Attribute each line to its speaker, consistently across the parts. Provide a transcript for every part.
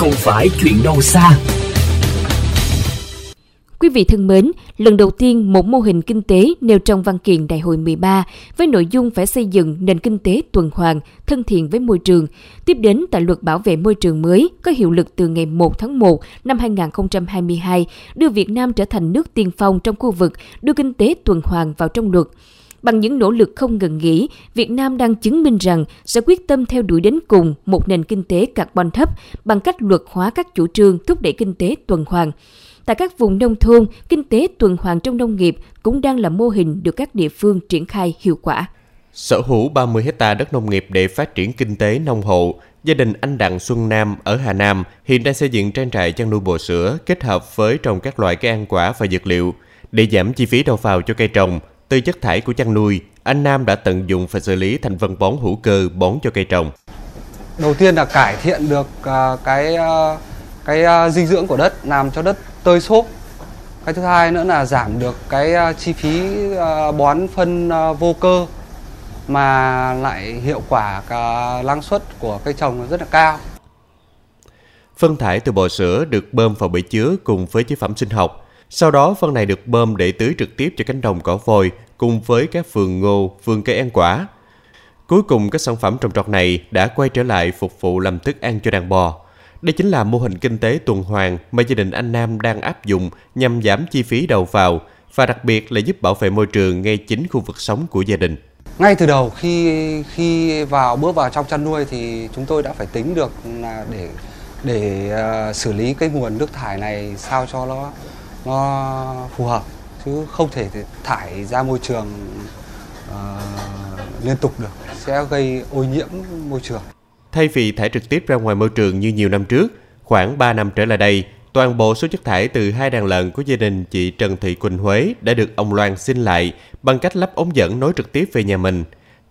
Speaker 1: không phải chuyện đâu xa.
Speaker 2: Quý vị thân mến, lần đầu tiên một mô hình kinh tế nêu trong văn kiện Đại hội 13 với nội dung phải xây dựng nền kinh tế tuần hoàn, thân thiện với môi trường, tiếp đến tại luật bảo vệ môi trường mới có hiệu lực từ ngày 1 tháng 1 năm 2022, đưa Việt Nam trở thành nước tiên phong trong khu vực đưa kinh tế tuần hoàn vào trong luật. Bằng những nỗ lực không ngừng nghỉ, Việt Nam đang chứng minh rằng sẽ quyết tâm theo đuổi đến cùng một nền kinh tế carbon thấp bằng cách luật hóa các chủ trương thúc đẩy kinh tế tuần hoàn. Tại các vùng nông thôn, kinh tế tuần hoàn trong nông nghiệp cũng đang là mô hình được các địa phương triển khai hiệu quả.
Speaker 3: Sở hữu 30 hecta đất nông nghiệp để phát triển kinh tế nông hộ, gia đình anh Đặng Xuân Nam ở Hà Nam hiện đang xây dựng trang trại chăn nuôi bò sữa kết hợp với trồng các loại cây ăn quả và dược liệu. Để giảm chi phí đầu vào cho cây trồng, từ chất thải của chăn nuôi, anh Nam đã tận dụng và xử lý thành phân bón hữu cơ bón cho cây trồng.
Speaker 4: Đầu tiên là cải thiện được uh, cái uh, cái uh, dinh dưỡng của đất, làm cho đất tơi xốp. Cái thứ hai nữa là giảm được cái chi phí bón phân vô cơ mà lại hiệu quả cả năng suất của cây trồng rất là cao.
Speaker 3: Phân thải từ bò sữa được bơm vào bể chứa cùng với chế phẩm sinh học sau đó phân này được bơm để tưới trực tiếp cho cánh đồng cỏ vôi cùng với các vườn ngô, vườn cây ăn quả. Cuối cùng các sản phẩm trồng trọt này đã quay trở lại phục vụ làm thức ăn cho đàn bò. Đây chính là mô hình kinh tế tuần hoàn mà gia đình anh Nam đang áp dụng nhằm giảm chi phí đầu vào và đặc biệt là giúp bảo vệ môi trường ngay chính khu vực sống của gia đình.
Speaker 4: Ngay từ đầu khi khi vào bước vào trong chăn nuôi thì chúng tôi đã phải tính được là để để uh, xử lý cái nguồn nước thải này sao cho nó nó phù hợp chứ không thể thải ra môi trường uh, liên tục được sẽ gây ô nhiễm môi trường.
Speaker 3: Thay vì thải trực tiếp ra ngoài môi trường như nhiều năm trước, khoảng 3 năm trở lại đây, toàn bộ số chất thải từ hai đàn lợn của gia đình chị Trần Thị Quỳnh Huế đã được ông Loan xin lại bằng cách lắp ống dẫn nối trực tiếp về nhà mình.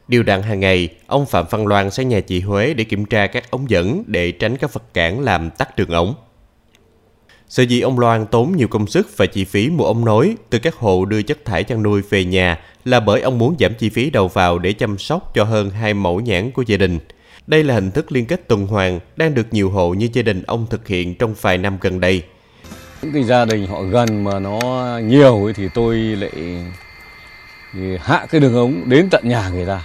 Speaker 3: Điều đặn hàng ngày, ông Phạm Văn Loan sang nhà chị Huế để kiểm tra các ống dẫn để tránh các vật cản làm tắt đường ống. Sở dĩ ông Loan tốn nhiều công sức và chi phí mua ống nối từ các hộ đưa chất thải chăn nuôi về nhà là bởi ông muốn giảm chi phí đầu vào để chăm sóc cho hơn hai mẫu nhãn của gia đình. Đây là hình thức liên kết tuần hoàn đang được nhiều hộ như gia đình ông thực hiện trong vài năm gần đây.
Speaker 5: Những cái gia đình họ gần mà nó nhiều thì tôi lại hạ cái đường ống đến tận nhà người ta.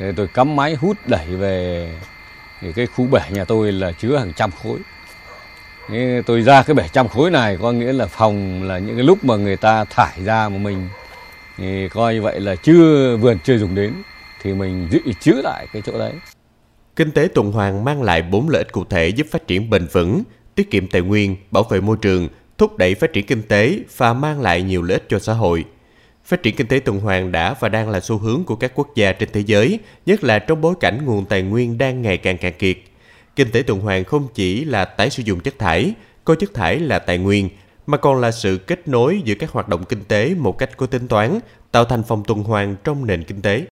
Speaker 5: Để tôi cắm máy hút đẩy về, thì cái khu bể nhà tôi là chứa hàng trăm khối tôi ra cái 700 khối này có nghĩa là phòng là những cái lúc mà người ta thải ra mà mình thì coi như vậy là chưa vườn chưa dùng đến thì mình giữ chứa lại cái chỗ đấy.
Speaker 3: Kinh tế tuần hoàn mang lại bốn lợi ích cụ thể giúp phát triển bền vững, tiết kiệm tài nguyên, bảo vệ môi trường, thúc đẩy phát triển kinh tế và mang lại nhiều lợi ích cho xã hội. Phát triển kinh tế tuần hoàn đã và đang là xu hướng của các quốc gia trên thế giới, nhất là trong bối cảnh nguồn tài nguyên đang ngày càng cạn kiệt. Kinh tế tuần hoàn không chỉ là tái sử dụng chất thải, coi chất thải là tài nguyên, mà còn là sự kết nối giữa các hoạt động kinh tế một cách có tính toán, tạo thành phòng tuần hoàn trong nền kinh tế.